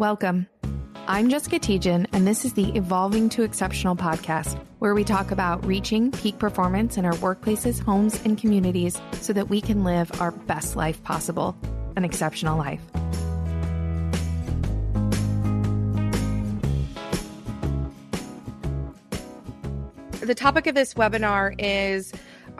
Welcome. I'm Jessica Tietjen, and this is the Evolving to Exceptional podcast, where we talk about reaching peak performance in our workplaces, homes, and communities so that we can live our best life possible an exceptional life. The topic of this webinar is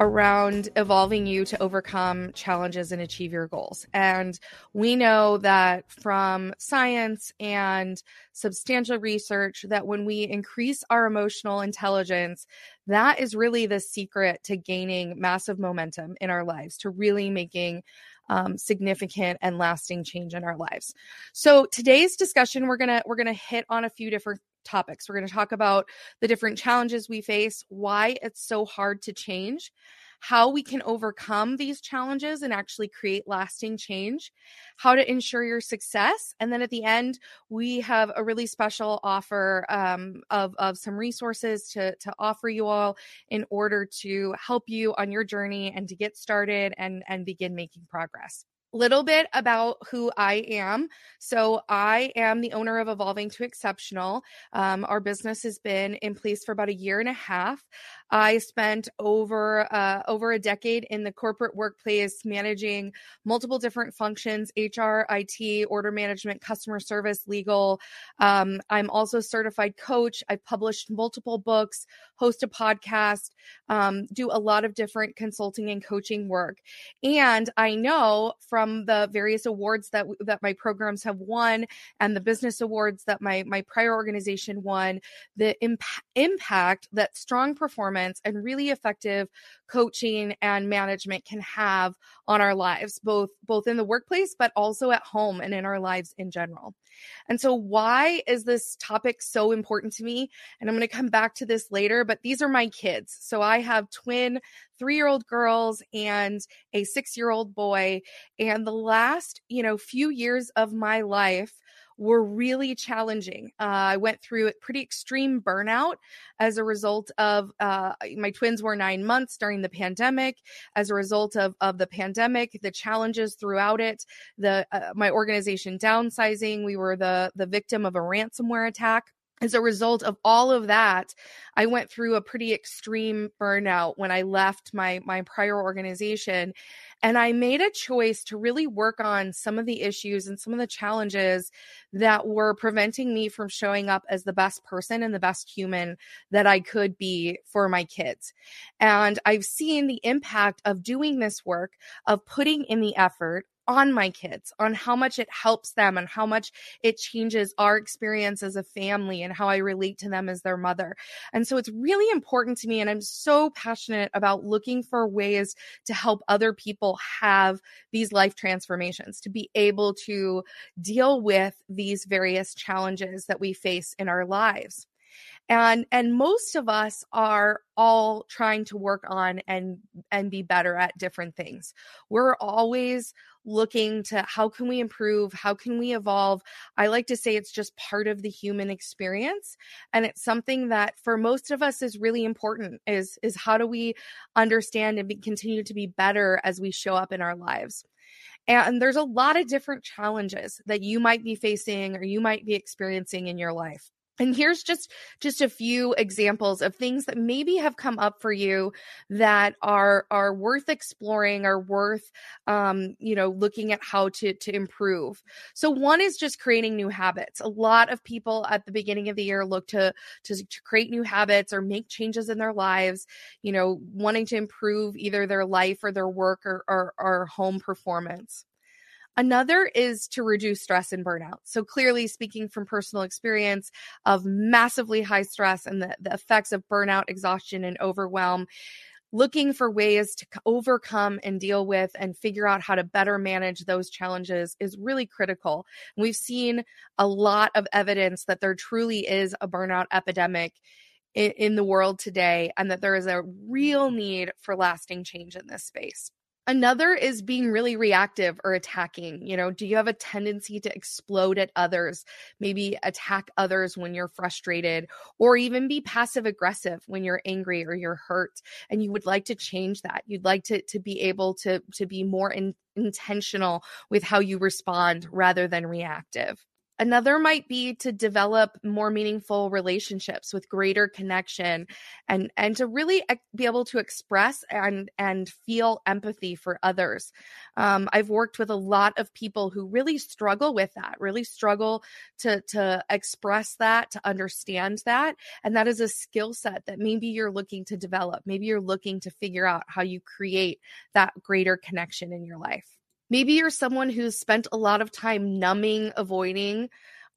around evolving you to overcome challenges and achieve your goals. And we know that from science and substantial research that when we increase our emotional intelligence, that is really the secret to gaining massive momentum in our lives, to really making um, significant and lasting change in our lives. So today's discussion, we're gonna we're gonna hit on a few different topics. We're going to talk about the different challenges we face, why it's so hard to change, how we can overcome these challenges and actually create lasting change, how to ensure your success. And then at the end, we have a really special offer um, of, of some resources to, to offer you all in order to help you on your journey and to get started and, and begin making progress little bit about who I am. So, I am the owner of Evolving to Exceptional. Um, our business has been in place for about a year and a half. I spent over uh, over a decade in the corporate workplace managing multiple different functions: HR, IT, order management, customer service, legal. Um, I'm also certified coach. I've published multiple books, host a podcast, um, do a lot of different consulting and coaching work. And I know from the various awards that that my programs have won and the business awards that my my prior organization won, the imp- impact that strong performance performance and really effective coaching and management can have on our lives both both in the workplace but also at home and in our lives in general. And so why is this topic so important to me? And I'm going to come back to this later, but these are my kids. So I have twin 3-year-old girls and a 6-year-old boy and the last, you know, few years of my life were really challenging. Uh, I went through a pretty extreme burnout as a result of uh, my twins were nine months during the pandemic. As a result of, of the pandemic, the challenges throughout it, the uh, my organization downsizing, we were the the victim of a ransomware attack as a result of all of that i went through a pretty extreme burnout when i left my my prior organization and I made a choice to really work on some of the issues and some of the challenges that were preventing me from showing up as the best person and the best human that I could be for my kids. And I've seen the impact of doing this work, of putting in the effort, on my kids, on how much it helps them and how much it changes our experience as a family and how I relate to them as their mother. And so it's really important to me. And I'm so passionate about looking for ways to help other people have these life transformations, to be able to deal with these various challenges that we face in our lives and and most of us are all trying to work on and and be better at different things. We're always looking to how can we improve? How can we evolve? I like to say it's just part of the human experience. And it's something that for most of us is really important is is how do we understand and be, continue to be better as we show up in our lives? And there's a lot of different challenges that you might be facing or you might be experiencing in your life and here's just just a few examples of things that maybe have come up for you that are are worth exploring are worth um, you know looking at how to to improve. So one is just creating new habits. A lot of people at the beginning of the year look to to, to create new habits or make changes in their lives you know wanting to improve either their life or their work or, or, or home performance Another is to reduce stress and burnout. So, clearly, speaking from personal experience of massively high stress and the, the effects of burnout, exhaustion, and overwhelm, looking for ways to overcome and deal with and figure out how to better manage those challenges is really critical. We've seen a lot of evidence that there truly is a burnout epidemic in, in the world today and that there is a real need for lasting change in this space. Another is being really reactive or attacking. You know, do you have a tendency to explode at others, maybe attack others when you're frustrated, or even be passive aggressive when you're angry or you're hurt? And you would like to change that. You'd like to, to be able to, to be more in, intentional with how you respond rather than reactive. Another might be to develop more meaningful relationships with greater connection and and to really be able to express and and feel empathy for others. Um, I've worked with a lot of people who really struggle with that, really struggle to to express that, to understand that, and that is a skill set that maybe you're looking to develop. Maybe you're looking to figure out how you create that greater connection in your life. Maybe you're someone who's spent a lot of time numbing, avoiding,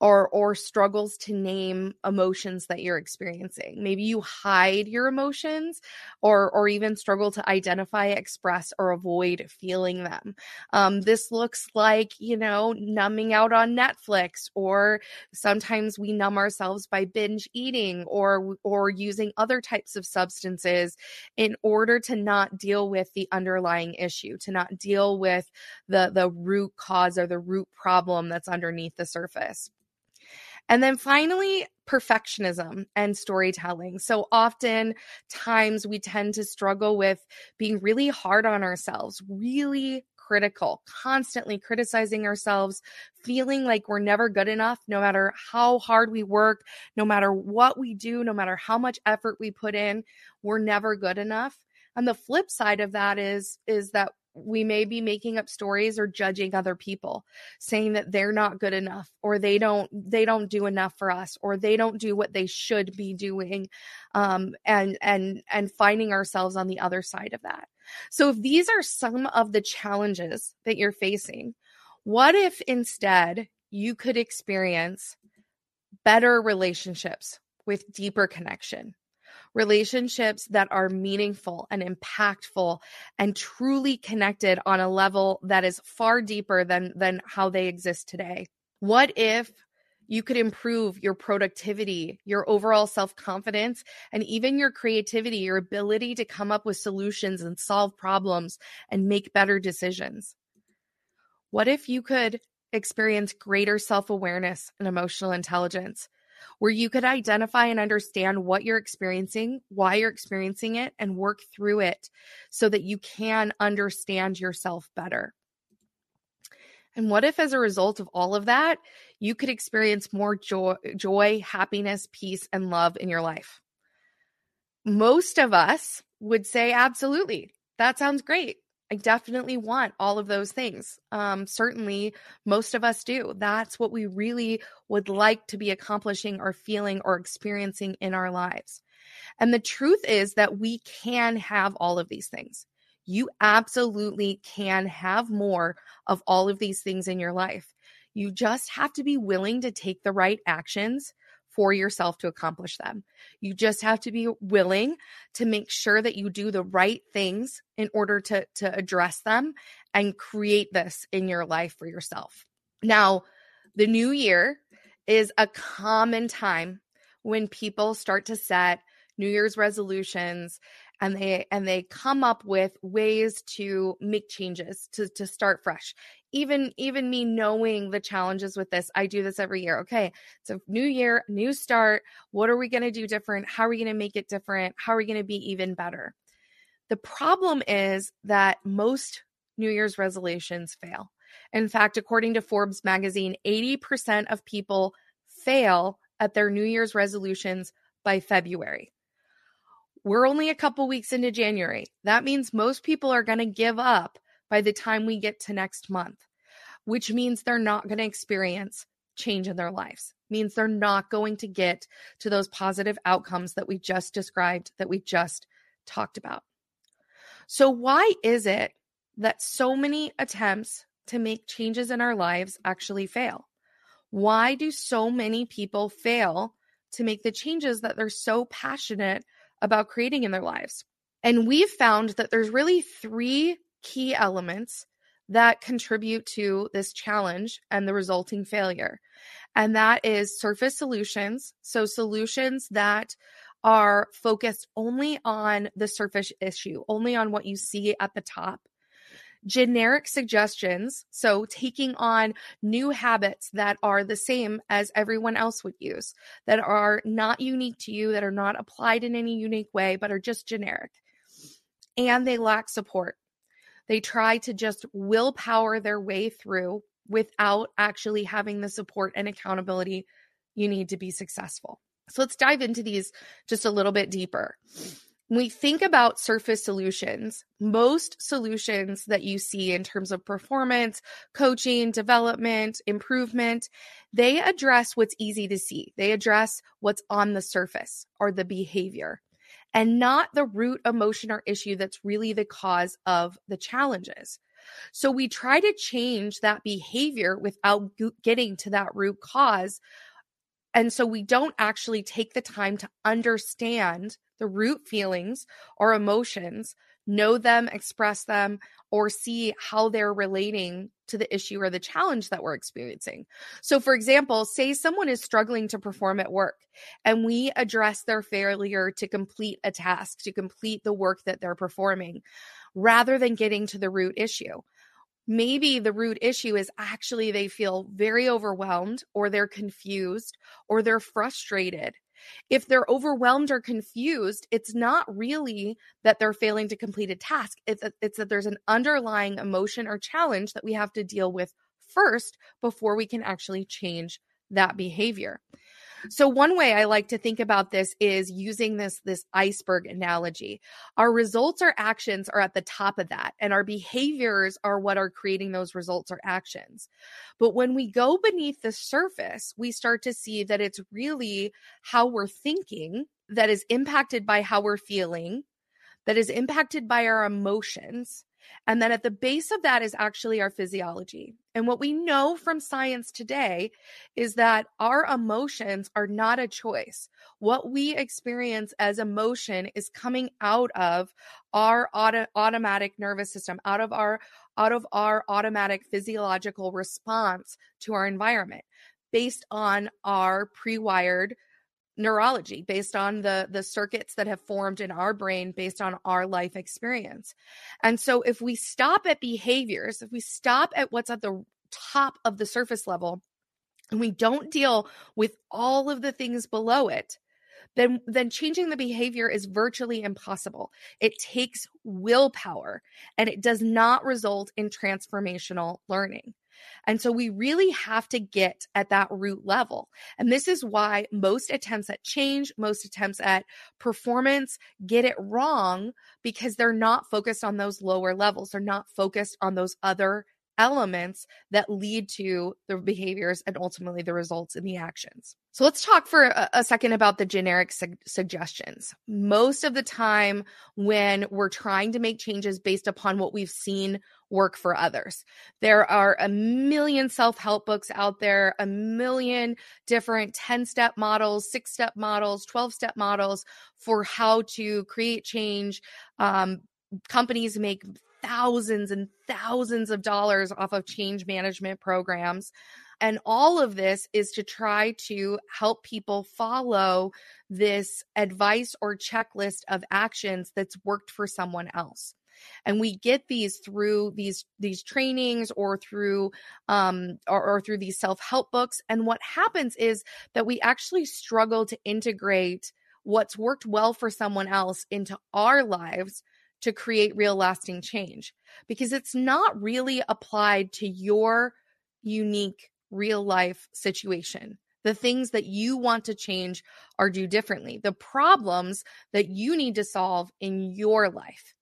or or struggles to name emotions that you're experiencing. Maybe you hide your emotions or or even struggle to identify express or avoid feeling them. Um, this looks like you know numbing out on netflix or sometimes we numb ourselves by binge eating or or using other types of substances in order to not deal with the underlying issue to not deal with the the root cause or the root problem that's underneath the surface and then finally, perfectionism and storytelling. So often times we tend to struggle with being really hard on ourselves, really critical, constantly criticizing ourselves, feeling like we're never good enough, no matter how hard we work, no matter what we do, no matter how much effort we put in, we're never good enough. And the flip side of that is is that we may be making up stories or judging other people saying that they're not good enough or they don't they don't do enough for us or they don't do what they should be doing um, and and and finding ourselves on the other side of that. So if these are some of the challenges that you're facing what if instead you could experience better relationships with deeper connection relationships that are meaningful and impactful and truly connected on a level that is far deeper than than how they exist today what if you could improve your productivity, your overall self confidence, and even your creativity, your ability to come up with solutions and solve problems and make better decisions. What if you could experience greater self awareness and emotional intelligence? Where you could identify and understand what you're experiencing, why you're experiencing it, and work through it so that you can understand yourself better. And what if, as a result of all of that, you could experience more joy, joy, happiness, peace, and love in your life? Most of us would say, absolutely. That sounds great. I definitely want all of those things. Um, certainly, most of us do. That's what we really would like to be accomplishing or feeling or experiencing in our lives. And the truth is that we can have all of these things. You absolutely can have more of all of these things in your life. You just have to be willing to take the right actions for yourself to accomplish them. You just have to be willing to make sure that you do the right things in order to, to address them and create this in your life for yourself. Now, the new year is a common time when people start to set New Year's resolutions and they and they come up with ways to make changes to to start fresh even even me knowing the challenges with this i do this every year okay so new year new start what are we going to do different? How are we going to make it different? How are we going to be even better? The problem is that most new year's resolutions fail. In fact according to forbes magazine 80% of people fail at their new year's resolutions by february. We're only a couple weeks into January. That means most people are going to give up by the time we get to next month, which means they're not going to experience change in their lives. Means they're not going to get to those positive outcomes that we just described, that we just talked about. So, why is it that so many attempts to make changes in our lives actually fail? Why do so many people fail to make the changes that they're so passionate about creating in their lives. And we've found that there's really three key elements that contribute to this challenge and the resulting failure. And that is surface solutions. So, solutions that are focused only on the surface issue, only on what you see at the top generic suggestions. So, taking on new habits that are the same as everyone else would use, that are not unique to you, that are not applied in any unique way, but are just generic. And they lack support. They try to just willpower their way through without actually having the support and accountability you need to be successful. So let's dive into these just a little bit deeper. When we think about surface solutions, most solutions that you see in terms of performance, coaching, development, improvement, they address what's easy to see. They address what's on the surface or the behavior and not the root emotion or issue that's really the cause of the challenges. So we try to change that behavior without getting to that root cause. And so we don't actually take the time to understand the root feelings or emotions, know them, express them, or see how they're relating to the issue or the challenge that we're experiencing. So, for example, say someone is struggling to perform at work and we address their failure to complete a task, to complete the work that they're performing, rather than getting to the root issue. Maybe the root issue is actually they feel very overwhelmed or they're confused or they're frustrated if they're overwhelmed or confused, it's not really that they're failing to complete a task. It's, it's that there's an underlying emotion or challenge that we have to deal with first before we can actually change that behavior. So one way I like to think about this is using this this iceberg analogy. Our results or actions are at the top of that and our behaviors are what are creating those results or actions. But when we go beneath the surface, we start to see that it's really how we're thinking that is impacted by how we're feeling, that is impacted by our emotions and then at the base of that is actually our physiology. And what we know from science today is that our emotions are not a choice. What we experience as emotion is coming out of our auto- automatic nervous system, out of our out of our automatic physiological response to our environment based on our pre-wired neurology based on the the circuits that have formed in our brain based on our life experience. And so if we stop at behaviors, if we stop at what's at the top of the surface level and we don't deal with all of the things below it, then then changing the behavior is virtually impossible. It takes willpower and it does not result in transformational learning. And so we really have to get at that root level. And this is why most attempts at change, most attempts at performance get it wrong because they're not focused on those lower levels. They're not focused on those other elements that lead to the behaviors and ultimately the results in the actions. So let's talk for a, second about the generic su- suggestions. Most of the time, when we're trying to make changes based upon what we've seen work for others, there are a million self help books out there, a million different 10 step models, six step models, 12 step models for how to create change. Um, companies make thousands and thousands of dollars off of change management programs. And all of this is to try to help people follow this advice or checklist of actions that's worked for someone else and we get these through these these trainings or through um or, or through these self-help books and what happens is that we actually struggle to integrate what's worked well for someone else into our lives to create real lasting change because it's not really applied to your unique real life situation. The things that you want to change are do differently. The problems that you need to solve in your life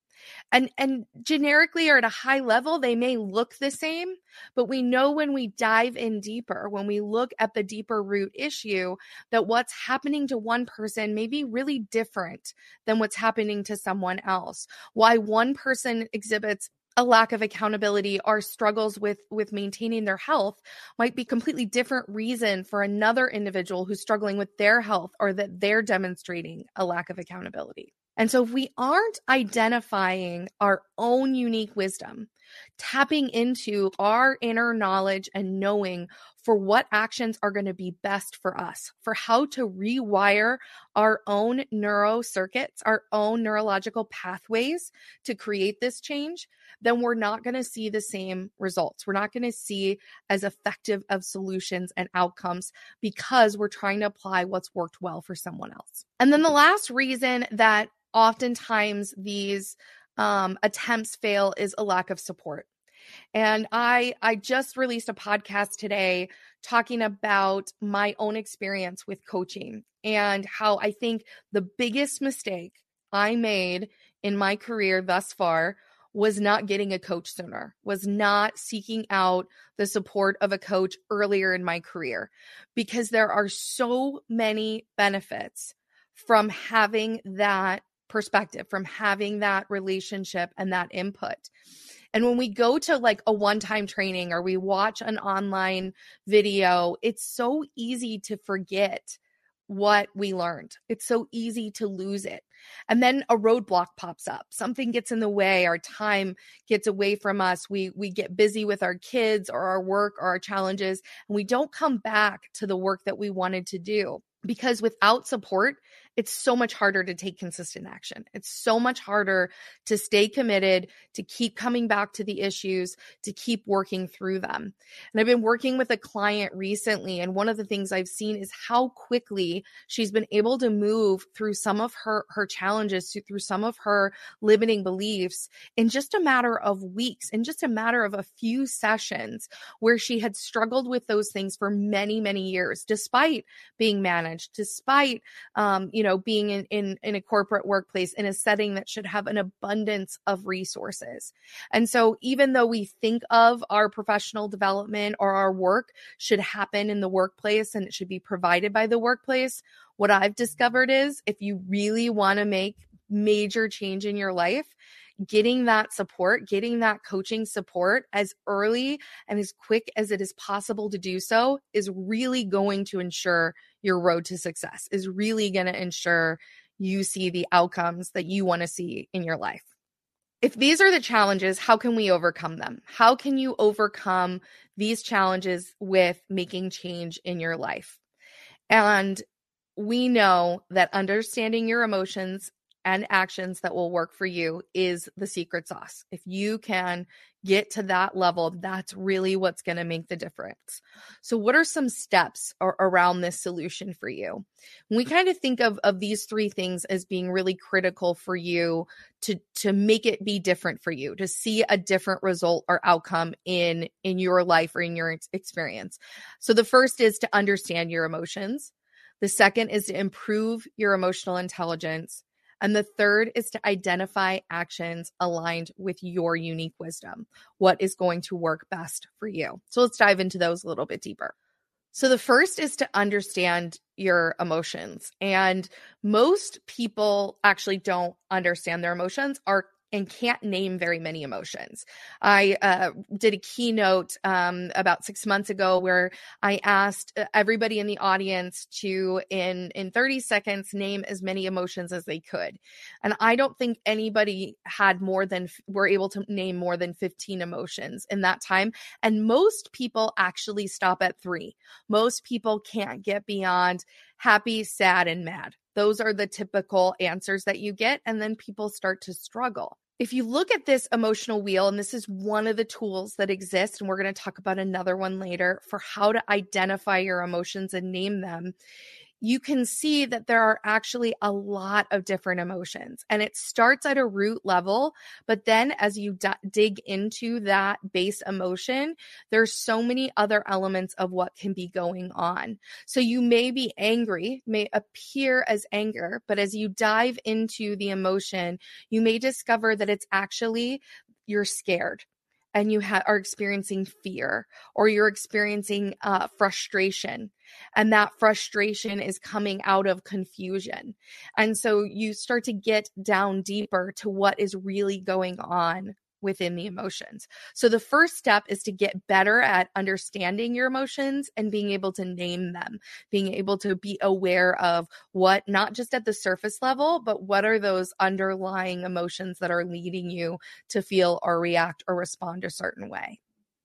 and and generically or at a high level they may look the same but we know when we dive in deeper when we look at the deeper root issue that what's happening to one person may be really different than what's happening to someone else. Why one person exhibits a lack of accountability or struggles with with maintaining their health might be completely different reason for another individual who's struggling with their health or that they're demonstrating a lack of accountability and so, if we aren't identifying our own unique wisdom, tapping into our inner knowledge and knowing for what actions are going to be best for us, for how to rewire our own neuro circuits, our own neurological pathways to create this change, then we're not going to see the same results. We're not going to see as effective of solutions and outcomes because we're trying to apply what's worked well for someone else. And then the last reason that oftentimes these um, attempts fail is a lack of support. And I I just released a podcast today talking about my own experience with coaching and how I think the biggest mistake I made in my career thus far was not getting a coach sooner, was not seeking out the support of a coach earlier in my career, because there are so many benefits from having that perspective, from having that relationship and that input. And when we go to like a one time training or we watch an online video, it's so easy to forget what we learned. It's so easy to lose it. And then a roadblock pops up. Something gets in the way, our time gets away from us. We we get busy with our kids or our work or our challenges and we don't come back to the work that we wanted to do because without support, it's so much harder to take consistent action. It's so much harder to stay committed, to keep coming back to the issues, to keep working through them. And I've been working with a client recently, and one of the things I've seen is how quickly she's been able to move through some of her her challenges, through some of her limiting beliefs in just a matter of weeks, in just a matter of a few sessions where she had struggled with those things for many, many years, despite being managed, despite um, you know know being in, in in a corporate workplace in a setting that should have an abundance of resources. And so even though we think of our professional development or our work should happen in the workplace and it should be provided by the workplace what i've discovered is if you really want to make major change in your life getting that support, getting that coaching support as early and as quick as it is possible to do so is really going to ensure your road to success, is really going to ensure you see the outcomes that you want to see in your life. If these are the challenges, how can we overcome them? How can you overcome these challenges with making change in your life? And we know that understanding your emotions and actions that will work for you is the secret sauce. If you can get to that level, that's really what's going to make the difference. So, what are some steps ar- around this solution for you? We kind of think of, of these three things as being really critical for you to, to make it be different for you, to see a different result or outcome in, in your life or in your experience. So, the first is to understand your emotions. The second is to improve your emotional intelligence. And the third is to identify actions aligned with your unique wisdom. What is going to work best for you? So let's dive into those a little bit deeper. So the first is to understand your emotions. And most people actually don't understand their emotions, are and can't name very many emotions. I uh, did a keynote um, about six months ago where I asked uh, everybody in the audience to, in in 30 seconds, name as many emotions as they could, and I don't think anybody had more than were able to name more than 15 emotions in that time. And most people actually stop at three. Most people can't get beyond happy, sad, and mad. Those are the typical answers that you get. And then people start to struggle. If you look at this emotional wheel, and this is one of the tools that exist, and we're going to talk about another one later for how to identify your emotions and name them, you can see that there are actually a lot of different emotions and it starts at a root level but then as you d- dig into that base emotion there's so many other elements of what can be going on. So you may be angry may appear as anger but as you dive into the emotion you may discover that it's actually you're scared and you ha- are experiencing fear or you're experiencing uh, frustration and that frustration is coming out of confusion and so you start to get down deeper to what is really going on within the emotions. So the first step is to get better at understanding your emotions and being able to name them, being able to be aware of what, not just at the surface level, but what are those underlying emotions that are leading you to feel or react or respond a certain way.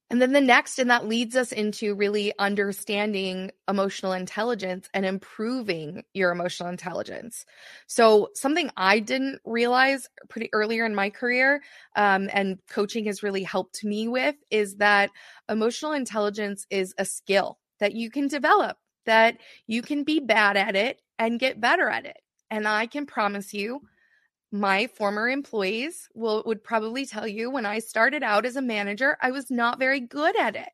And then the next, and that leads us into really understanding emotional intelligence and improving your emotional intelligence. So, something I didn't realize pretty earlier in my career, um, and coaching has really helped me with, is that emotional intelligence is a skill that you can develop, that you can be bad at it and get better at it. And I can promise you, my former employees will would probably tell you when I started out as a manager, I was not very good at it.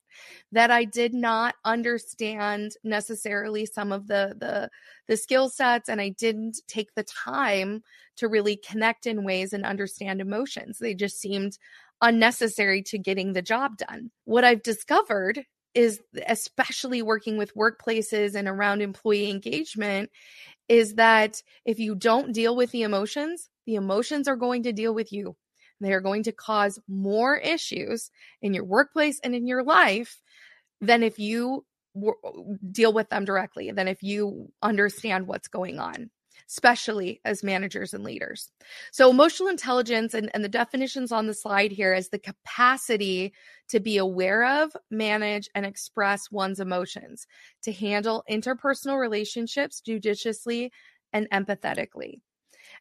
That I did not understand necessarily some of the the the skill sets and I didn't take the time to really connect in ways and understand emotions. They just seemed unnecessary to getting the job done. What I've discovered is especially working with workplaces and around employee engagement is that if you don't deal with the emotions, the emotions are going to deal with you. They are going to cause more issues in your workplace and in your life than if you w- deal with them directly, than if you understand what's going on especially as managers and leaders. So, emotional intelligence and, and the definitions on the slide here is the capacity to be aware of, manage, and express one's emotions, to handle interpersonal relationships judiciously and empathetically.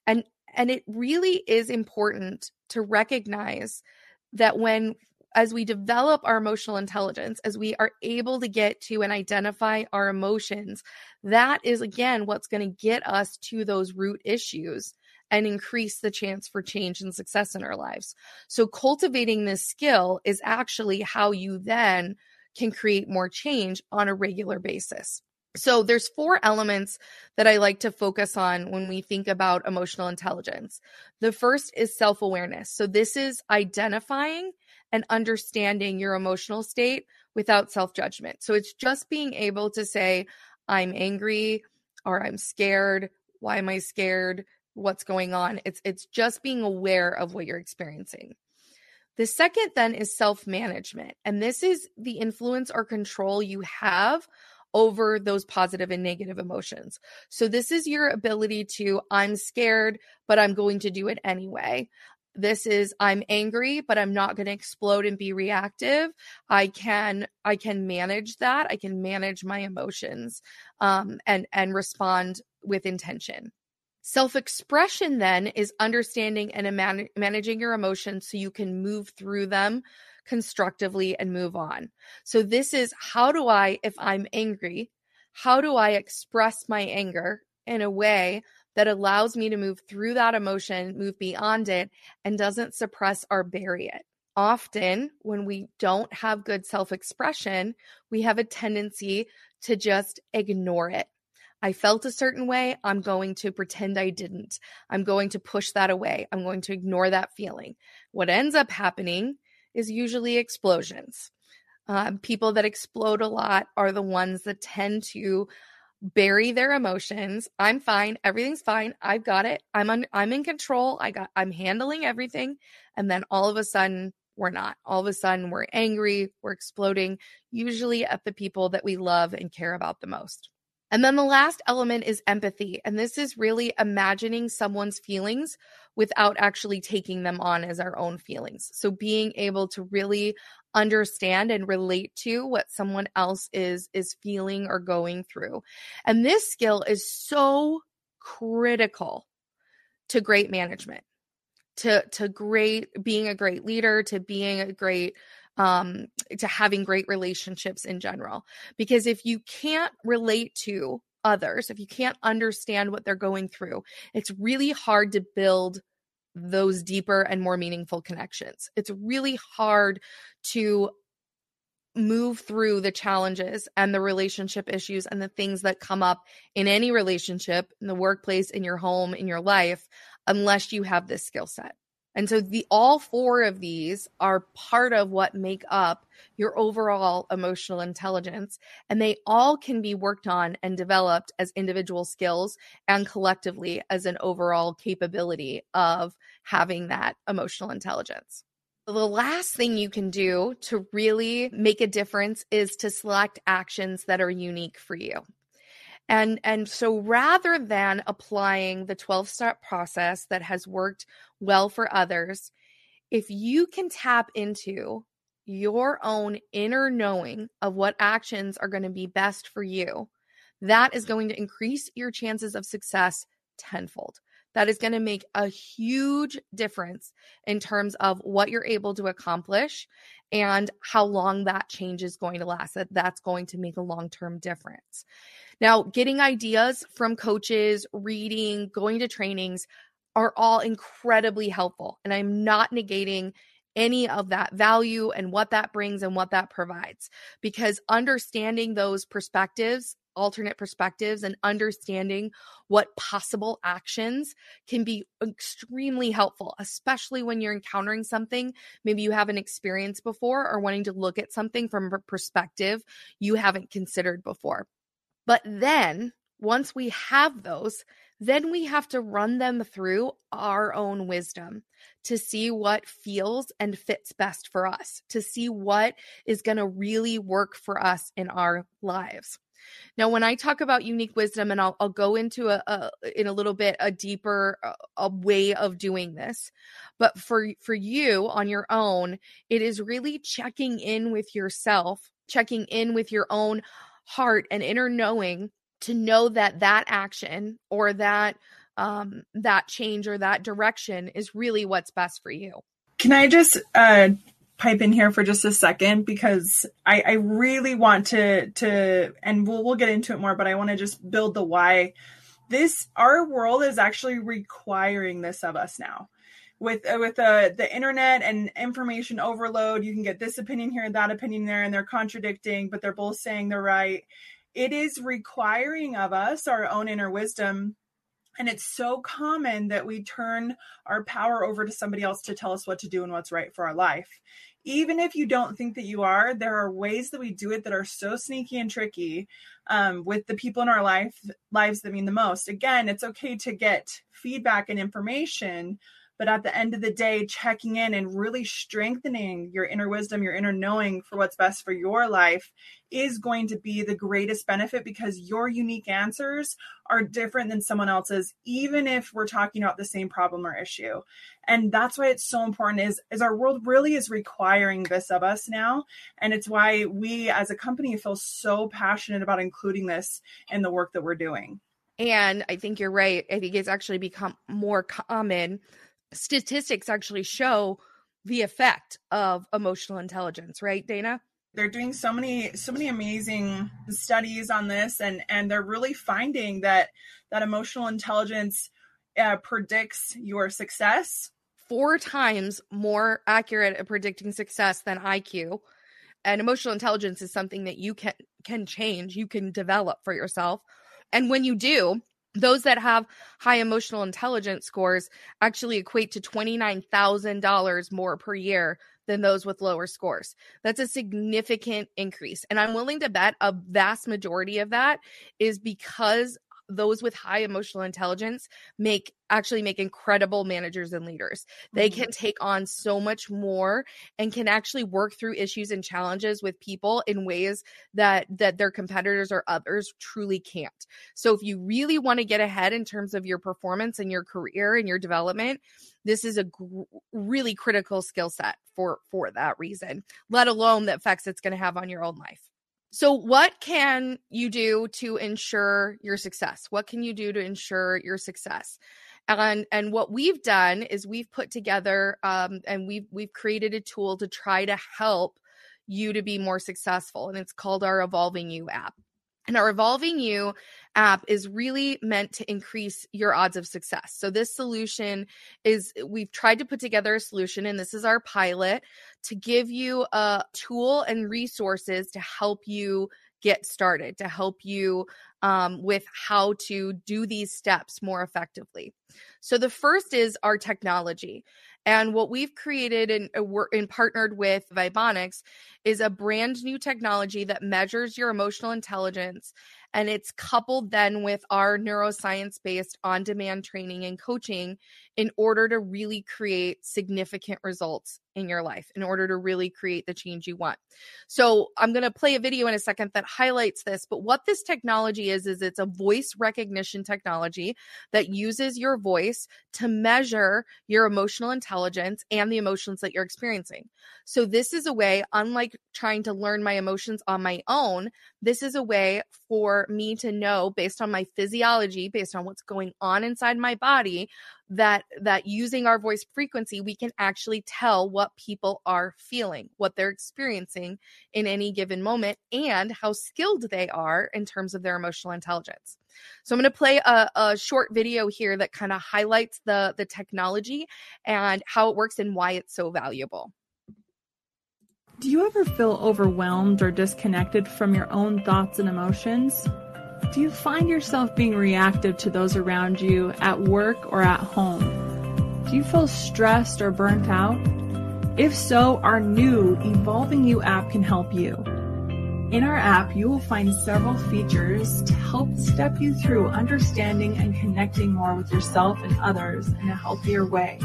And and it really is important to recognize that when as we develop our emotional intelligence, as we are able to get to and identify our emotions, that is again what's going to get us to those root issues and increase the chance for change and success in our lives. So, cultivating this skill is actually how you then can create more change on a regular basis. So there's four elements that I like to focus on when we think about emotional intelligence. The first is self-awareness. So this is identifying and understanding your emotional state without self judgment. So it's just being able to say, I'm angry or I'm scared. Why am I scared? What's going on? It's it's just being aware of what you're experiencing. The second then is self-management. And this is the influence or control you have over those positive and negative emotions. So this is your ability to I'm scared, but I'm going to do it anyway. This is i'm angry but i'm not going to explode and be reactive. I can i can manage that. I can manage my emotions um, and and respond with intention. Self-expression then is understanding and man- managing your emotions so you can move through them constructively and move on so this is how do i if i'm angry how do i express my anger in a way that allows me to move through that emotion, move beyond it, and doesn't suppress or bury it. Often, when we don't have good self expression, we have a tendency to just ignore it. I felt a certain way. I'm going to pretend I didn't. I'm going to push that away. I'm going to ignore that feeling. What ends up happening is usually explosions. Uh, people that explode a lot are the ones that tend to bury their emotions. I'm fine. Everything's fine. I've got it. I'm on, I'm in control. I got I'm handling everything. And then all of a sudden we're not. All of a sudden we're angry, we're exploding, usually at the people that we love and care about the most. And then the last element is empathy. And this is really imagining someone's feelings without actually taking them on as our own feelings. So being able to really understand and relate to what someone else is is feeling or going through. And this skill is so critical to great management. To to great being a great leader, to being a great um to having great relationships in general. Because if you can't relate to others, if you can't understand what they're going through, it's really hard to build those deeper and more meaningful connections. It's really hard to move through the challenges and the relationship issues and the things that come up in any relationship, in the workplace, in your home, in your life, unless you have this skill set. And so the all four of these are part of what make up your overall emotional intelligence and they all can be worked on and developed as individual skills and collectively as an overall capability of having that emotional intelligence. The last thing you can do to really make a difference is to select actions that are unique for you. And and so rather than applying the 12 step process that has worked well for others, if you can tap into your own inner knowing of what actions are going to be best for you, that is going to increase your chances of success tenfold. That is going to make a huge difference in terms of what you're able to accomplish and how long that change is going to last. That that's going to make a long-term difference. Now, getting ideas from coaches, reading, going to trainings, are all incredibly helpful. And I'm not negating any of that value and what that brings and what that provides because understanding those perspectives alternate perspectives and understanding what possible actions can be extremely helpful, especially when you're encountering something maybe you haven't experienced before or wanting to look at something from a perspective you haven't considered before. But then once we have those, then we have to run them through our own wisdom to see what feels and fits best for us, to see what is going to really work for us in our lives. Now, when I talk about unique wisdom, and I'll, I'll go into a, a, in a little bit a deeper a, a way of doing this, but for for you on your own, it is really checking in with yourself, checking in with your own heart and inner knowing to know that that action or that um that change or that direction is really what's best for you. Can I just uh pipe in here for just a second because I, I really want to to and we'll we'll get into it more, but I want to just build the why. This our world is actually requiring this of us now. With uh, with uh, the internet and information overload, you can get this opinion here, and that opinion there, and they're contradicting, but they're both saying they're right. It is requiring of us our own inner wisdom and it's so common that we turn our power over to somebody else to tell us what to do and what's right for our life even if you don't think that you are, there are ways that we do it that are so sneaky and tricky um, with the people in our life lives that mean the most. Again, it's okay to get feedback and information, but at the end of the day, checking in and really strengthening your inner wisdom, your inner knowing for what's best for your life is going to be the greatest benefit because your unique answers are different than someone else's, even if we're talking about the same problem or issue. And that's why it's so important is, is our world really is requiring this of us now. And it's why we as a company feel so passionate about including this in the work that we're doing. And I think you're right. I think it's actually become more common statistics actually show the effect of emotional intelligence, right, Dana? They're doing so many so many amazing studies on this and and they're really finding that that emotional intelligence uh, predicts your success four times more accurate at predicting success than IQ. And emotional intelligence is something that you can can change, you can develop for yourself. And when you do, those that have high emotional intelligence scores actually equate to $29,000 more per year than those with lower scores. That's a significant increase. And I'm willing to bet a vast majority of that is because those with high emotional intelligence make actually make incredible managers and leaders. They mm-hmm. can take on so much more and can actually work through issues and challenges with people in ways that that their competitors or others truly can't. So if you really want to get ahead in terms of your performance and your career and your development, this is a gr- really critical skill set for for that reason, let alone the effects it's going to have on your own life. So, what can you do to ensure your success? What can you do to ensure your success? And and what we've done is we've put together um, and we've we've created a tool to try to help you to be more successful, and it's called our Evolving You app. And our Evolving You app is really meant to increase your odds of success. So, this solution is we've tried to put together a solution, and this is our pilot to give you a tool and resources to help you get started, to help you um, with how to do these steps more effectively. So, the first is our technology. And what we've created and, and partnered with Vibonics is a brand new technology that measures your emotional intelligence. And it's coupled then with our neuroscience based on demand training and coaching in order to really create significant results in your life in order to really create the change you want. So, I'm going to play a video in a second that highlights this, but what this technology is is it's a voice recognition technology that uses your voice to measure your emotional intelligence and the emotions that you're experiencing. So, this is a way unlike trying to learn my emotions on my own, this is a way for me to know based on my physiology, based on what's going on inside my body, that that using our voice frequency we can actually tell what people are feeling what they're experiencing in any given moment and how skilled they are in terms of their emotional intelligence so i'm going to play a, a short video here that kind of highlights the the technology and how it works and why it's so valuable do you ever feel overwhelmed or disconnected from your own thoughts and emotions? Do you find yourself being reactive to those around you at work or at home? Do you feel stressed or burnt out? If so, our new Evolving You app can help you. In our app, you will find several features to help step you through understanding and connecting more with yourself and others in a healthier way.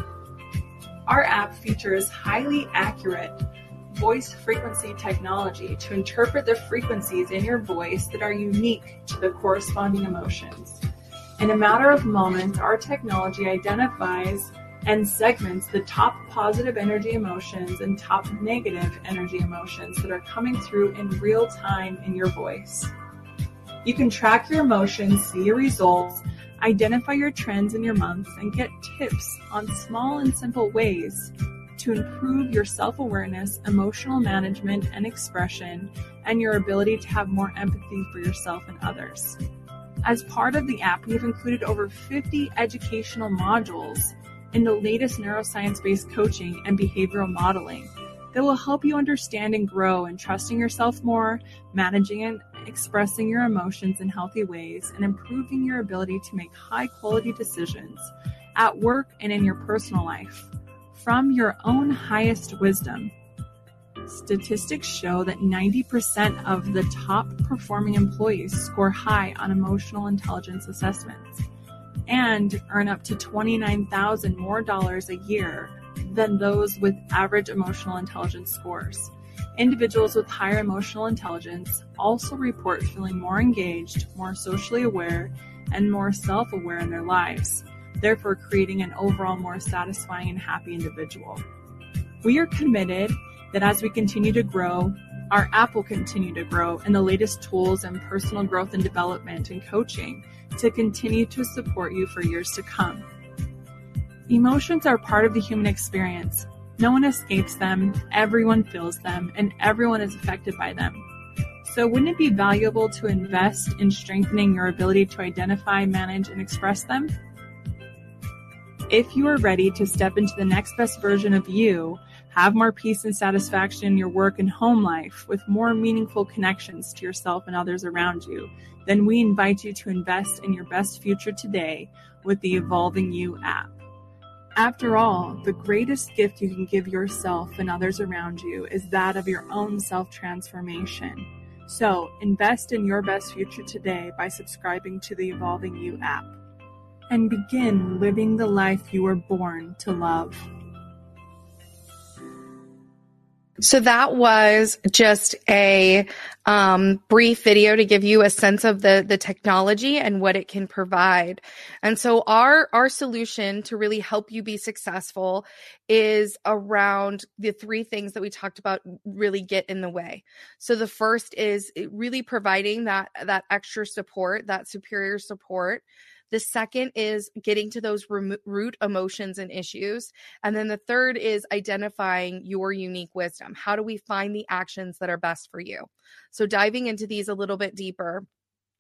Our app features highly accurate voice frequency technology to interpret the frequencies in your voice that are unique to the corresponding emotions. In a matter of moments, our technology identifies and segments the top positive energy emotions and top negative energy emotions that are coming through in real time in your voice. You can track your emotions, see your results, identify your trends in your month, and get tips on small and simple ways to improve your self awareness, emotional management, and expression, and your ability to have more empathy for yourself and others. As part of the app, we have included over 50 educational modules in the latest neuroscience based coaching and behavioral modeling that will help you understand and grow in trusting yourself more, managing and expressing your emotions in healthy ways, and improving your ability to make high quality decisions at work and in your personal life from your own highest wisdom. Statistics show that 90% of the top performing employees score high on emotional intelligence assessments and earn up to 29,000 more dollars a year than those with average emotional intelligence scores. Individuals with higher emotional intelligence also report feeling more engaged, more socially aware, and more self aware in their lives therefore creating an overall more satisfying and happy individual. We are committed that as we continue to grow, our app will continue to grow and the latest tools and personal growth and development and coaching to continue to support you for years to come. Emotions are part of the human experience. No one escapes them, everyone feels them, and everyone is affected by them. So, wouldn't it be valuable to invest in strengthening your ability to identify, manage, and express them? If you are ready to step into the next best version of you, have more peace and satisfaction in your work and home life with more meaningful connections to yourself and others around you, then we invite you to invest in your best future today with the Evolving You app. After all, the greatest gift you can give yourself and others around you is that of your own self transformation. So, invest in your best future today by subscribing to the Evolving You app and begin living the life you were born to love. So that was just a um, brief video to give you a sense of the the technology and what it can provide. And so our our solution to really help you be successful is around the three things that we talked about really get in the way. So the first is really providing that that extra support, that superior support the second is getting to those root emotions and issues. And then the third is identifying your unique wisdom. How do we find the actions that are best for you? So, diving into these a little bit deeper,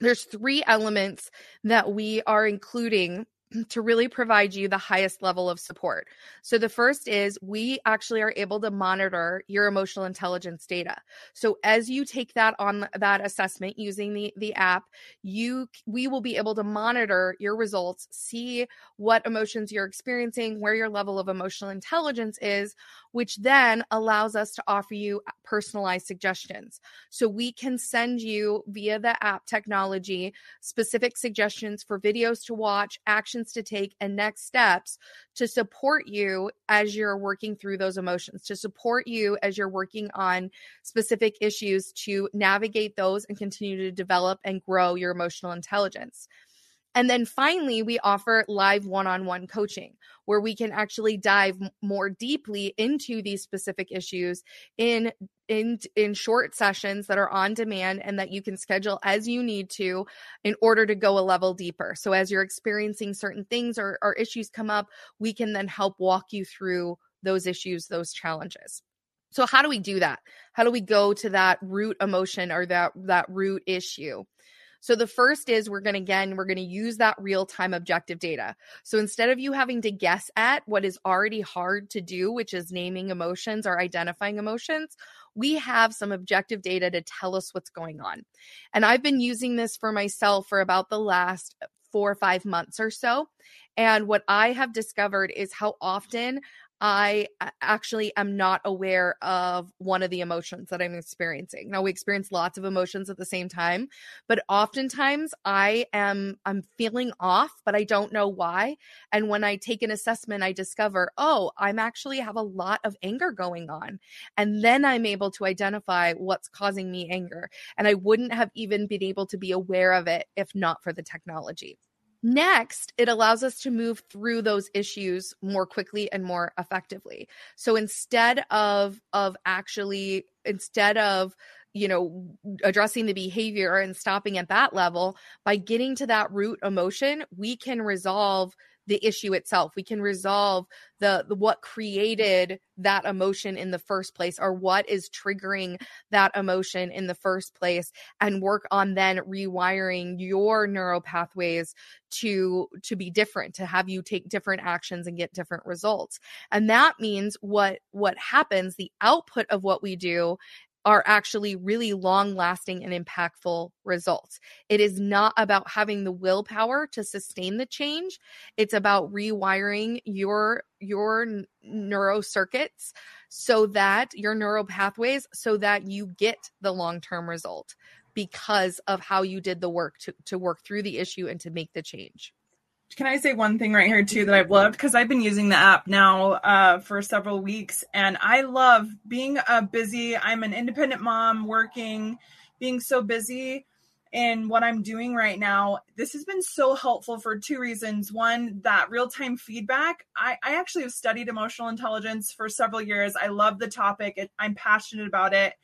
there's three elements that we are including to really provide you the highest level of support. So the first is we actually are able to monitor your emotional intelligence data. So as you take that on that assessment using the the app, you we will be able to monitor your results, see what emotions you're experiencing, where your level of emotional intelligence is, which then allows us to offer you personalized suggestions. So we can send you via the app technology specific suggestions for videos to watch, actions to take, and next steps to support you as you're working through those emotions, to support you as you're working on specific issues to navigate those and continue to develop and grow your emotional intelligence. And then finally, we offer live one on one coaching where we can actually dive more deeply into these specific issues in in in short sessions that are on demand and that you can schedule as you need to in order to go a level deeper. So as you're experiencing certain things or, or issues come up we can then help walk you through those issues those challenges. So how do we do that? How do we go to that root emotion or that that root issue so the first is we're going to again we're going to use that real-time objective data. So instead of you having to guess at what is already hard to do, which is naming emotions or identifying emotions, we have some objective data to tell us what's going on. And I've been using this for myself for about the last 4 or 5 months or so. And what I have discovered is how often I actually am not aware of one of the emotions that I'm experiencing. Now we experience lots of emotions at the same time, but oftentimes I am I'm feeling off, but I don't know why. And when I take an assessment, I discover, "Oh, I'm actually have a lot of anger going on." And then I'm able to identify what's causing me anger. And I wouldn't have even been able to be aware of it if not for the technology. Next, it allows us to move through those issues more quickly and more effectively. So instead of of actually instead of you know addressing the behavior and stopping at that level by getting to that root emotion we can resolve the issue itself. We can resolve the, the, what created that emotion in the first place or what is triggering that emotion in the first place and work on then rewiring your neural pathways to to be different to have you take different actions and get different results and that means what what happens the output of what we do are actually really long lasting and impactful results. It is not about having the willpower to sustain the change. It's about rewiring your your neurocircuits so that your neural pathways so that you get the long-term result because of how you did the work to, to work through the issue and to make the change can I say one thing right here too that I've loved because I've been using the app now uh, for several weeks and I love being a busy. I'm an independent mom working, being so busy in what I'm doing right now. This has been so helpful for two reasons. One, that real time feedback. I, I actually have studied emotional intelligence for several years. I love the topic. It, I'm passionate about it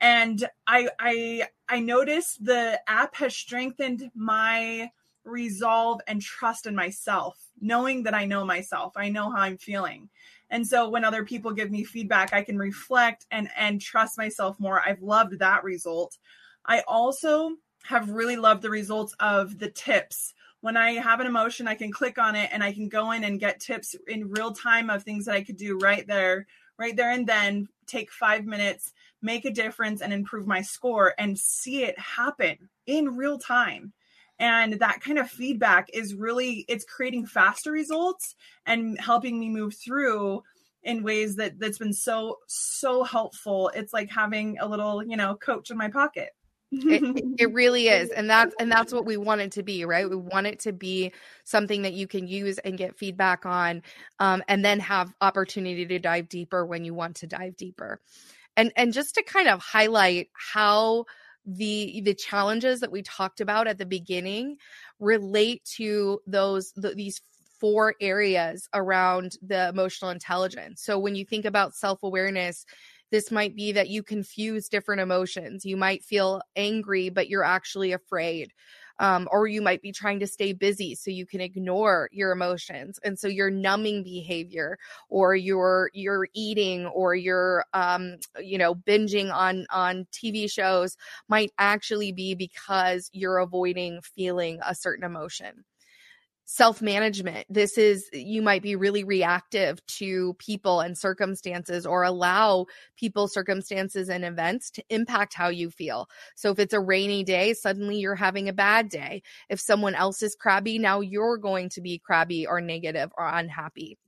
and I I I noticed the app has strengthened my resolve and trust in myself, knowing that I know myself. I know how I'm feeling. And so when other people give me feedback, I can reflect and and trust myself more. I've loved that result. I also have really loved the results of the tips. When I have an emotion, I can click on it and I can go in and get tips in real time of things that I could do right there, right there and then, take 5 minutes, make a difference and improve my score and see it happen in real time and that kind of feedback is really it's creating faster results and helping me move through in ways that that's been so so helpful. It's like having a little you know coach in my pocket. It, it, really is. And that's and that's what we want it to be right? We want it to be something that you can use and get feedback on um, and then have opportunity to dive deeper when you want to dive deeper. And and just to kind of highlight how the the challenges that we talked about at the beginning relate to those the, these four areas around the emotional intelligence. So when you think about self-awareness, this might be that you confuse different emotions. You might feel angry but you're actually afraid um, or you might be trying to stay busy so you can ignore your emotions. And so your numbing behavior or your your eating or your um, you know binging on on tv shows might actually be because you're avoiding feeling a certain emotion self management. This is, you might be really reactive to people and circumstances or allow people, circumstances, and events to impact how you feel. So if it's a rainy day, suddenly you're having a bad day. If someone else is crabby, now you're going to be crabby or negative or unhappy.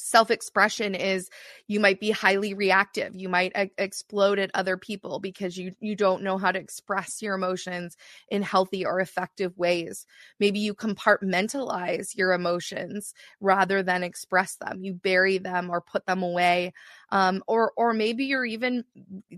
Self expression is you might be highly reactive. You might explode at other people because you you don't know how to express your emotions in healthy or effective ways. Maybe you compartmentalize your emotions rather than express them. You bury them or put them away um, or or maybe you're even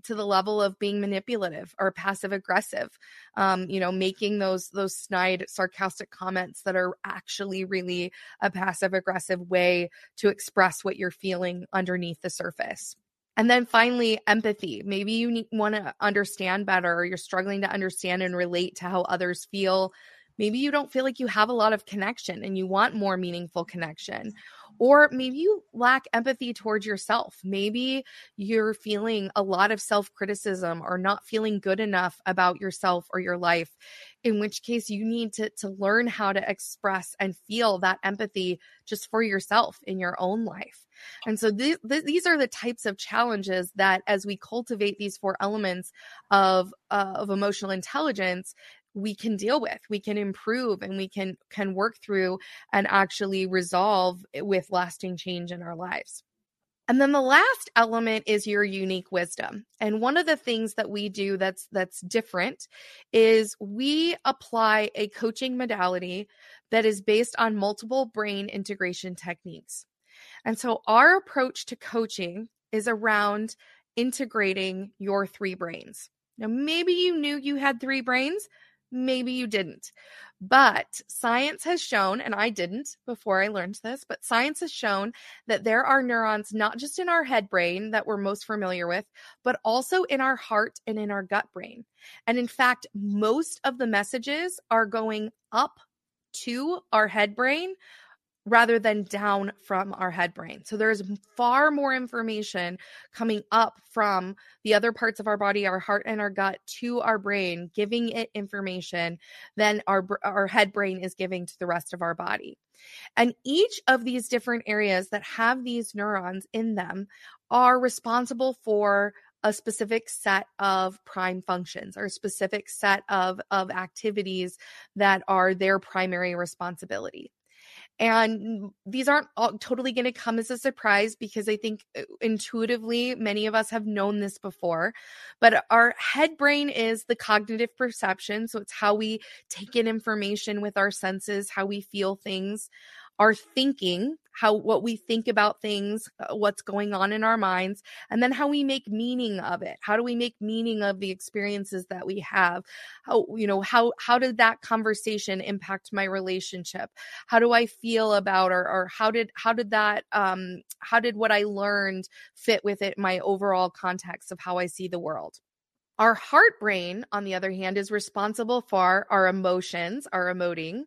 to the level of being manipulative or passive aggressive um, you know making those those snide sarcastic comments that are actually really a passive aggressive way to express express what you're feeling underneath the surface. And then finally, empathy. Maybe you want to understand better, or you're struggling to understand and relate to how others feel. Maybe you don't feel like you have a lot of connection and you want more meaningful connection. Or maybe you lack empathy towards yourself. Maybe you're feeling a lot of self criticism or not feeling good enough about yourself or your life, in which case you need to, to learn how to express and feel that empathy just for yourself in your own life. And so th- th- these are the types of challenges that, as we cultivate these four elements of uh, of emotional intelligence, we can deal with we can improve and we can can work through and actually resolve eh, with lasting change in our lives. And then the last element is your unique wisdom. And one of the things that we do that's that's different is we apply a coaching modality that is based on multiple brain integration techniques. And so our approach to coaching is around integrating your three brains. Now maybe you knew you had three brains Maybe you didn't. But science has shown, and I didn't before I learned this, but science has shown that there are neurons not just in our head brain that we're most familiar with, but also in our heart and in our gut brain. And in fact, most of the messages are going up to our head brain rather than down from our head brain. So there's far more information coming up from the other parts of our body, our heart and our gut to our brain, giving it information than our our head brain is giving to the rest of our body. And each of these different areas that have these neurons in them are responsible for a specific set of prime functions or a specific set of, of activities that are their primary responsibility. And these aren't all totally going to come as a surprise because I think uh, intuitively many of us have known this before. But our head brain is the cognitive perception. So it's how we take in information with our senses, how we feel things our thinking, how what we think about things, uh, what's going on in our minds, and then how we make meaning of it. How do we make meaning of the experiences that we have? How you know how how did that conversation impact my relationship? How do I feel about or or how did how did that um how did what I learned fit with it my overall context of how I see the world? Our heart brain, on the other hand, is responsible for our emotions, our emoting,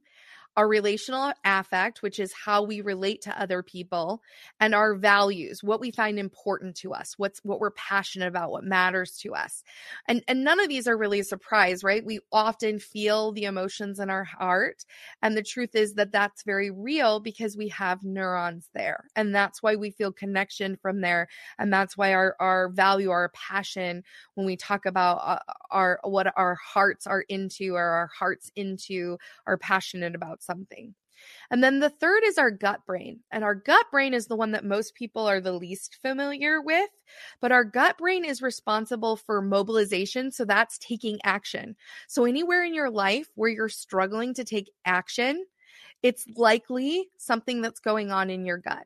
our relational affect, which is how we relate to other people, and our values, what we find important to us, what's what we're passionate about, what matters to us. And and none of these are really a surprise, right? We often feel the emotions in our heart, and the truth is that that's very real because we have neurons there. And that's why we feel connection from there, and that's why our our value, our passion when we talk about uh, our what our hearts are into or our hearts into are passionate about something. And then the third is our gut brain. And our gut brain is the one that most people are the least familiar with. But our gut brain is responsible for mobilization. So that's taking action. So anywhere in your life where you're struggling to take action, it's likely something that's going on in your gut.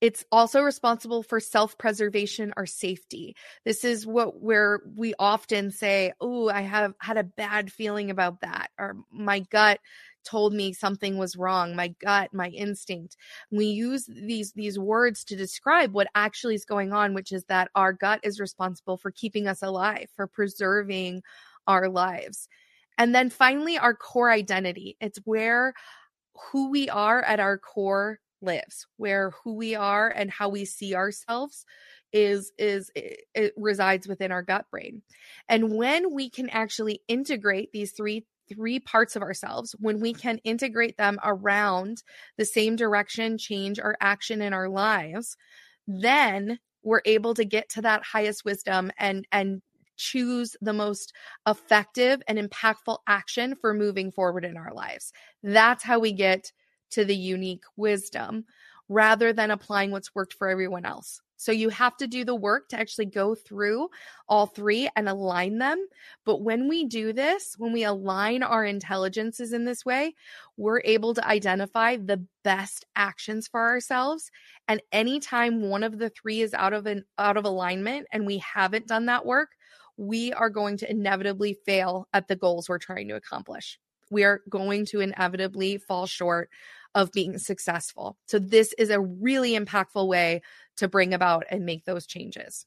It's also responsible for self-preservation or safety. This is what where we often say, "Oh, I have had a bad feeling about that," or "My gut told me something was wrong my gut my instinct. We use these these words to describe what actually is going on which is that our gut is responsible for keeping us alive for preserving our lives. And then finally our core identity. It's where who we are at our core lives where who we are and how we see ourselves is is it, it, resides within our gut brain. And when we can actually integrate these three three parts of ourselves when we can integrate them around the same direction change our action in our lives then we're able to get to that highest wisdom and and choose the most effective and impactful action for moving forward in our lives that's how we get to the unique wisdom rather than applying what's worked for everyone else. So you have to do the work to actually go through all three and align them. But when we do this, when we align our intelligences in this way, we're able to identify the best actions for ourselves. And anytime one of the three is out of an out of alignment and we haven't done that work, we are going to inevitably fail at the goals we're trying to accomplish. We are going to inevitably fall short of being successful. So, this is a really impactful way to bring about and make those changes.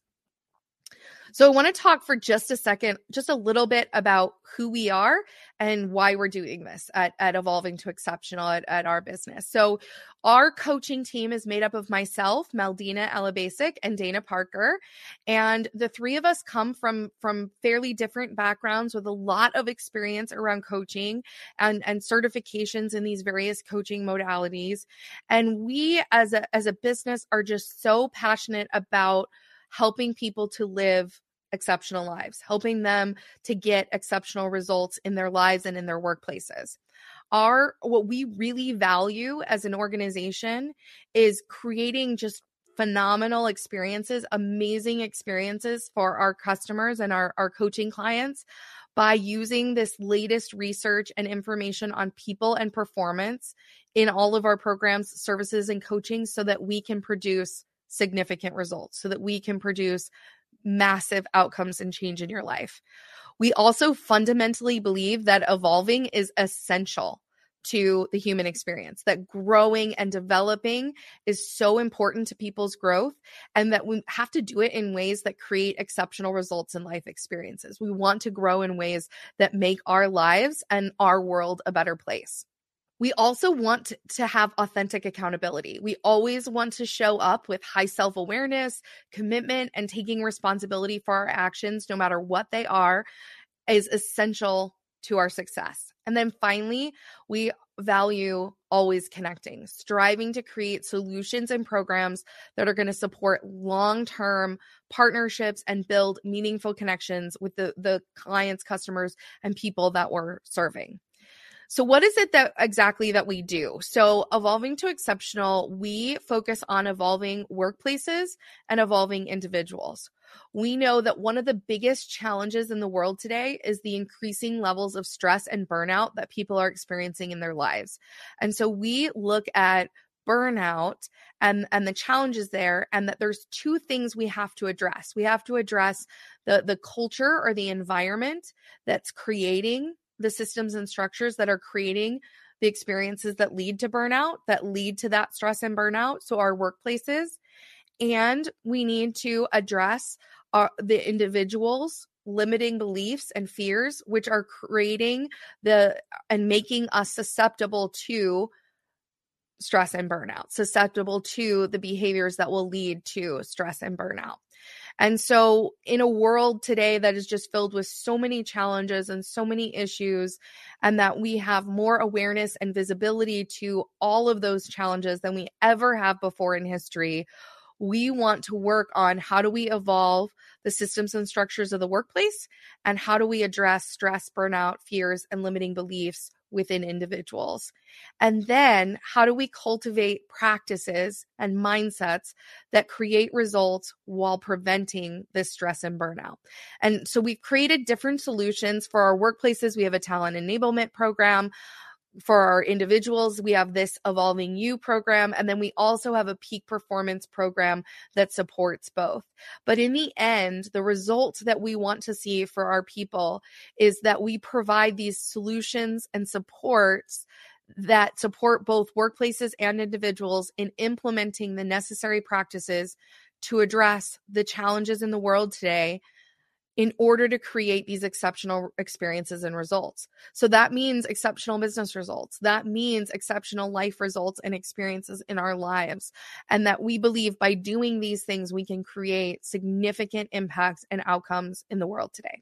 So, I want to talk for just a second, just a little bit about who we are and why we're doing this at, at Evolving to Exceptional at, at our business. So, our coaching team is made up of myself, Meldina Elabasic, and Dana Parker. And the three of us come from, from fairly different backgrounds with a lot of experience around coaching and, and certifications in these various coaching modalities. And we, as a, as a business, are just so passionate about helping people to live exceptional lives, helping them to get exceptional results in their lives and in their workplaces. Our what we really value as an organization is creating just phenomenal experiences, amazing experiences for our customers and our, our coaching clients by using this latest research and information on people and performance in all of our programs, services, and coaching so that we can produce significant results, so that we can produce massive outcomes and change in your life. We also fundamentally believe that evolving is essential to the human experience, that growing and developing is so important to people's growth, and that we have to do it in ways that create exceptional results in life experiences. We want to grow in ways that make our lives and our world a better place we also want to have authentic accountability. We always want to show up with high self awareness, commitment, and taking responsibility for our actions, no matter what they are, is essential to our success. And then finally, we value always connecting, striving to create solutions and programs that are going to support long term partnerships and build meaningful connections with the, the clients, customers, and people that we're serving. So, what is it that exactly that we do? So, evolving to exceptional, we focus on evolving workplaces and evolving individuals. We know that one of the biggest challenges in the world today is the increasing levels of stress and burnout that people are experiencing in their lives. And so we look at burnout and and the challenges there and that there's two things we have to address. We have to address the the culture or the environment that's creating the systems and structures that are creating the experiences that lead to burnout, that lead to that stress and burnout. So, our workplaces. And we need to address our, the individuals limiting beliefs and fears which are creating the and making us susceptible to stress and burnout susceptible to the behaviors that will lead to stress and burnout and so, in a world today that is just filled with so many challenges and so many issues, and that we have more awareness and visibility to all of those challenges than we ever have before in history, we want to work on how do we evolve the systems and structures of the workplace and how do we address stress, burnout, fears, and limiting beliefs within individuals? And then how do we cultivate practices and mindsets that create results while preventing this stress and burnout? And so we've created different solutions for our workplaces. We have a talent enablement program for our individuals, we have this Evolving You program, and then we also have a peak performance program that supports both. But in the end, the result that we want to see for our people is that we provide these solutions and supports that support both workplaces and individuals in implementing the necessary practices to address the challenges in the world today in order to create these exceptional experiences and results. So that means exceptional business results. That means exceptional life results and experiences in our lives. And that we believe by doing these things, we can create significant impacts and outcomes in the world today.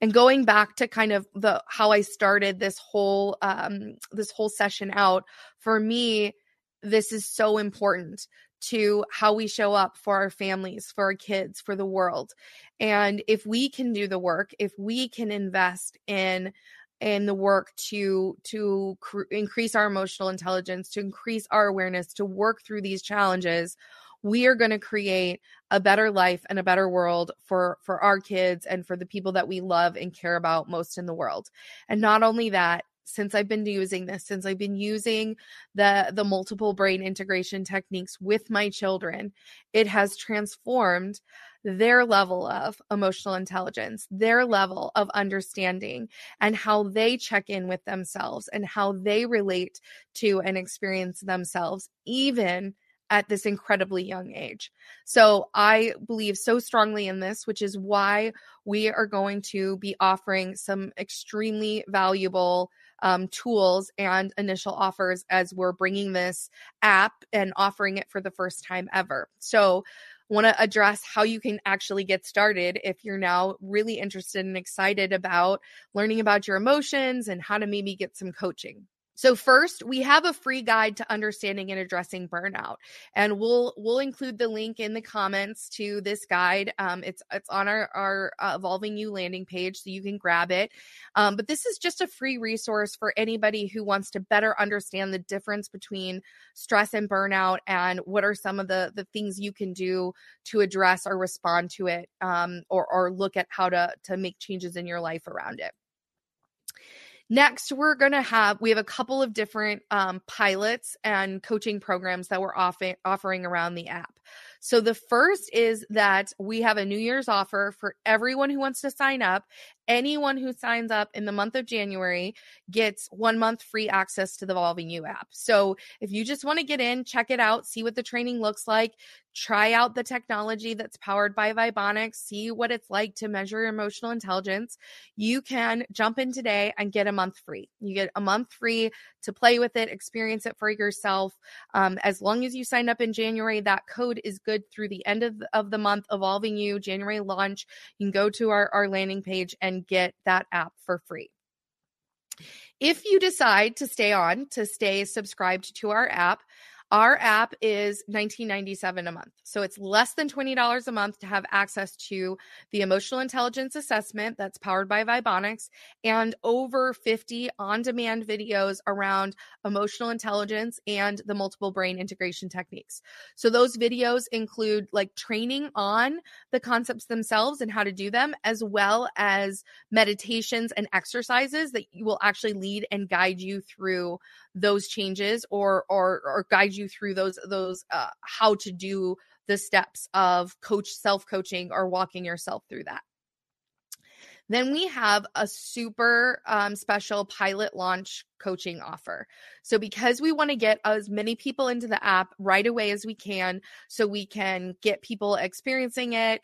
And going back to kind of the how I started this whole um, this whole session out, for me, this is so important to how we show up for our families, for our kids, for the world. And if we can do the work, if we can invest in in the work to to cr- increase our emotional intelligence to increase our awareness to work through these challenges we are going to create a better life and a better world for for our kids and for the people that we love and care about most in the world and not only that since I've been using this, since I've been using the the multiple brain integration techniques with my children, it has transformed their level of emotional intelligence, their level of understanding, and how they check in with themselves and how they relate to and experience themselves, even at this incredibly young age. So I believe so strongly in this, which is why we are going to be offering some extremely valuable um, tools and initial offers as we're bringing this app and offering it for the first time ever. So, want to address how you can actually get started if you're now really interested and excited about learning about your emotions and how to maybe get some coaching. So first, we have a free guide to understanding and addressing burnout, and we'll we'll include the link in the comments to this guide. Um, it's it's on our our uh, evolving you landing page, so you can grab it. Um, but this is just a free resource for anybody who wants to better understand the difference between stress and burnout, and what are some of the the things you can do to address or respond to it, um, or or look at how to to make changes in your life around it. Next, we're going to have, we have a couple of different um, pilots and coaching programs that we're offer, offering around the app. So the first is that we have a New Year's offer for everyone who wants to sign up. Anyone who signs up in the month of January gets one month free access to the Evolving You app. So if you just want to get in, check it out, see what the training looks like, try out the technology that's powered by Vibonics, see what it's like to measure your emotional intelligence, you can jump in today and get a month free. You get a month free to play with it, experience it for yourself. Um, as long as you sign up in January, that code is good through the end of, of the month, Evolving You, January launch. You can go to our, our landing page and get that app for free. If you decide to stay on, to stay subscribed to our app, our app is $19.97 a month. So it's less than $20 a month to have access to the emotional intelligence assessment that's powered by Vibonics and over 50 on demand videos around emotional intelligence and the multiple brain integration techniques. So those videos include like training on the concepts themselves and how to do them, as well as meditations and exercises that will actually lead and guide you through those changes or or or guide you through those those uh, how to do the steps of coach self coaching or walking yourself through that then we have a super um, special pilot launch coaching offer. So, because we want to get as many people into the app right away as we can, so we can get people experiencing it,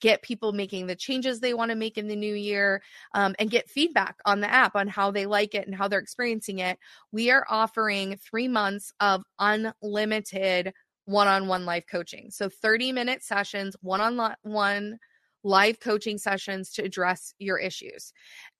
get people making the changes they want to make in the new year, um, and get feedback on the app on how they like it and how they're experiencing it, we are offering three months of unlimited one on one life coaching. So, 30 minute sessions, one on one live coaching sessions to address your issues.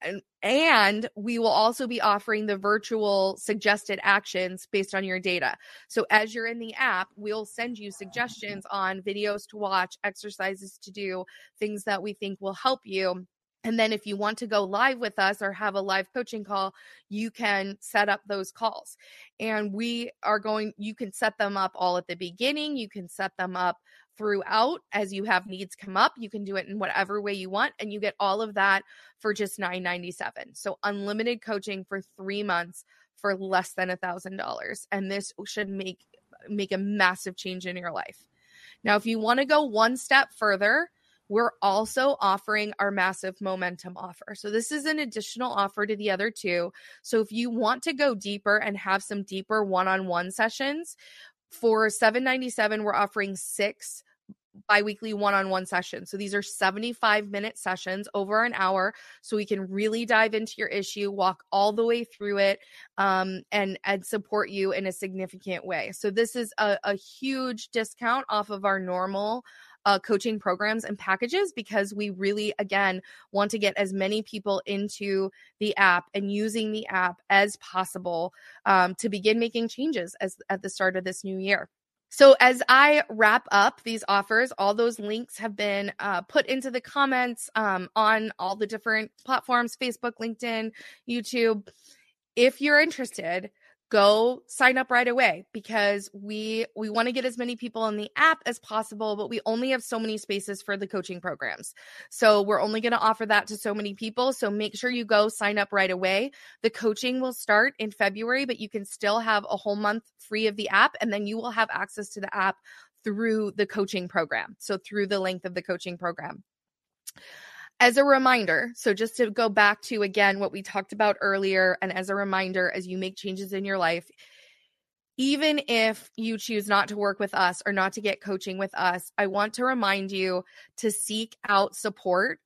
And, and we will also be offering the virtual suggested actions based on your data. So as you're in the app, we'll send you suggestions on videos to watch, exercises to do, things that we think will help you. And then if you want to go live with us or have a live coaching call, you can set up those calls. And we are going, you can set them up all at the beginning. You can set them up throughout as you have needs come up. You can do it in whatever way you want, and you get all of that for just $9.97. So unlimited coaching for three months for less than a thousand dollars. And this should make make a massive change in your life. Now, if you want to go one step further, we're also offering our massive momentum offer. So this is an additional offer to the other two. So if you want to go deeper and have some deeper one-on-one sessions, for 797 we're offering 6 biweekly one-on-one sessions. So these are 75 minute sessions over an hour so we can really dive into your issue, walk all the way through it um, and and support you in a significant way. So this is a, a huge discount off of our normal uh, coaching programs and packages because we really, again, want to get as many people into the app and using the app as possible um, to begin making changes as at the start of this new year. So, as I wrap up these offers, all those links have been uh, put into the comments um, on all the different platforms Facebook, LinkedIn, YouTube. If you're interested, go sign up right away because we we want to get as many people in the app as possible but we only have so many spaces for the coaching programs. So we're only going to offer that to so many people. So make sure you go sign up right away. The coaching will start in february but you can still have a whole month free of the app and then you will have access to the app through the coaching program. So through the length of the coaching program as a reminder, so just to go back to again what we talked about earlier, and as a reminder, as you make changes in your life, even if you choose not to work with us or not to get coaching with us, I want to remind you to seek out support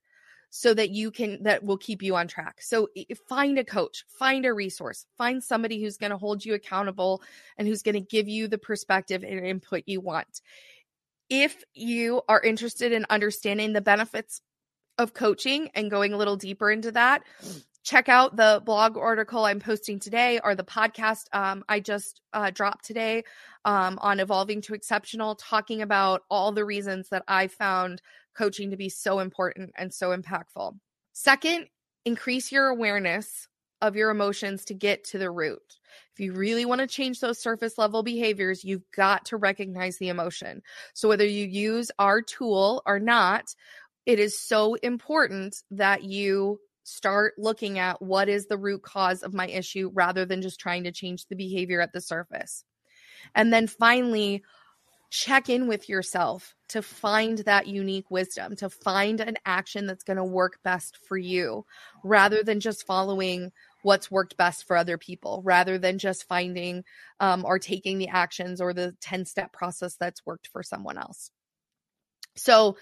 so that you can that will keep you on track. So find a coach, find a resource, find somebody who's going to hold you accountable and who's going to give you the perspective and input you want. If you are interested in understanding the benefits of coaching and going a little deeper into that, check out the blog article I'm posting today or the podcast um, I just uh, dropped today um, on evolving to exceptional, talking about all the reasons that I found coaching to be so important and so impactful. Second, increase your awareness of your emotions to get to the root. If you really want to change those surface level behaviors, you've got to recognize the emotion. So, whether you use our tool or not, it is so important that you start looking at what is the root cause of my issue rather than just trying to change the behavior at the surface. And then finally, check in with yourself to find that unique wisdom, to find an action that's going to work best for you rather than just following what's worked best for other people, rather than just finding um, or taking the actions or the 10 step process that's worked for someone else. So,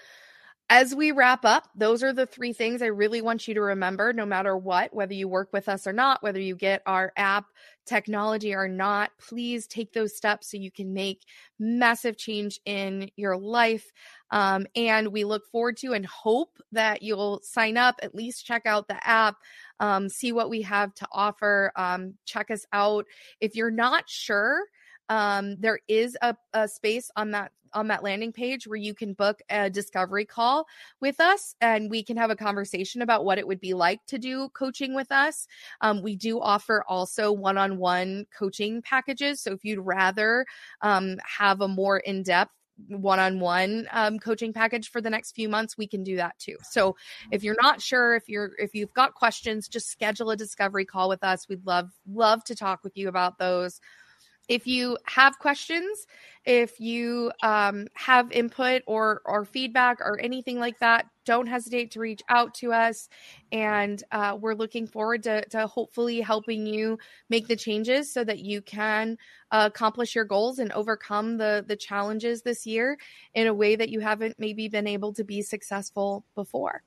as we wrap up, those are the three things I really want you to remember no matter what, whether you work with us or not, whether you get our app technology or not. Please take those steps so you can make massive change in your life. Um, and we look forward to and hope that you'll sign up, at least check out the app, um, see what we have to offer, um, check us out. If you're not sure, um, there is a, a space on that on that landing page where you can book a discovery call with us and we can have a conversation about what it would be like to do coaching with us. Um, we do offer also one on one coaching packages. So if you'd rather um, have a more in depth one-on-one um, coaching package for the next few months we can do that too so if you're not sure if you're if you've got questions just schedule a discovery call with us we'd love love to talk with you about those if you have questions, if you um, have input or or feedback or anything like that, don't hesitate to reach out to us. And uh, we're looking forward to, to hopefully helping you make the changes so that you can accomplish your goals and overcome the the challenges this year in a way that you haven't maybe been able to be successful before.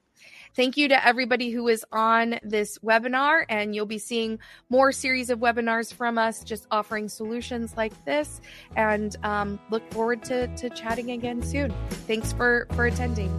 Thank you to everybody who is on this webinar, and you'll be seeing more series of webinars from us just offering solutions like this. And um, look forward to, to chatting again soon. Thanks for, for attending.